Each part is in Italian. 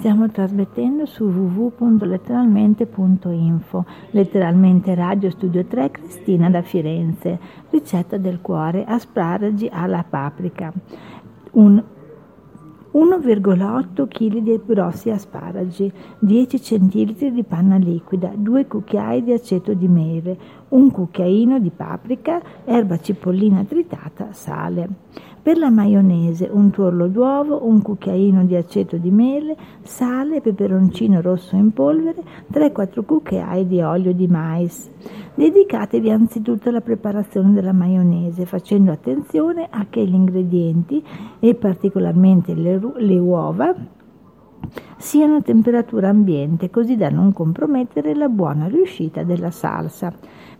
Stiamo trasmettendo su www.letteralmente.info, letteralmente Radio Studio 3 Cristina da Firenze, ricetta del cuore, asparagi alla paprika. Un 1,8 kg di grossi asparagi, 10 cm di panna liquida, 2 cucchiai di aceto di mele, un cucchiaino di paprika, erba cipollina tritata, sale. Per la maionese un tuorlo d'uovo, un cucchiaino di aceto di mele, sale, peperoncino rosso in polvere, 3-4 cucchiai di olio di mais. Dedicatevi anzitutto alla preparazione della maionese facendo attenzione a che gli ingredienti e particolarmente le, le uova siano a temperatura ambiente così da non compromettere la buona riuscita della salsa.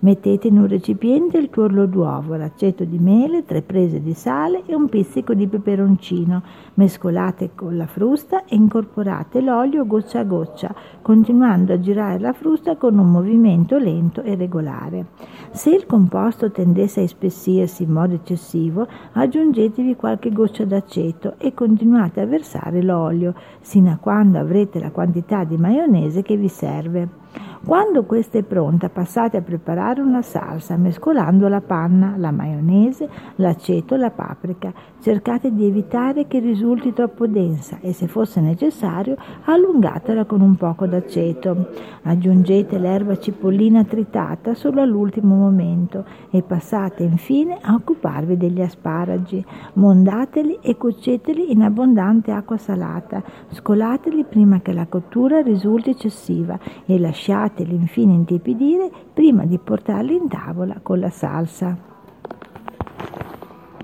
Mettete in un recipiente il tuorlo d'uovo, l'aceto di mele, tre prese di sale e un pizzico di peperoncino. Mescolate con la frusta e incorporate l'olio goccia a goccia, continuando a girare la frusta con un movimento lento e regolare. Se il composto tendesse a ispessirsi in modo eccessivo, aggiungetevi qualche goccia d'aceto e continuate a versare l'olio, sino a quando avrete la quantità di maionese che vi serve. Quando questa è pronta passate a preparare una salsa mescolando la panna, la maionese, l'aceto e la paprika. Cercate di evitare che risulti troppo densa e se fosse necessario allungatela con un poco d'aceto. Aggiungete l'erba cipollina tritata solo all'ultimo momento e passate infine a occuparvi degli asparagi. Mondateli e cuoceteli in abbondante acqua salata. Scolateli prima che la cottura risulti eccessiva e lasciate lasciateli infine intiepidire prima di portarli in tavola con la salsa.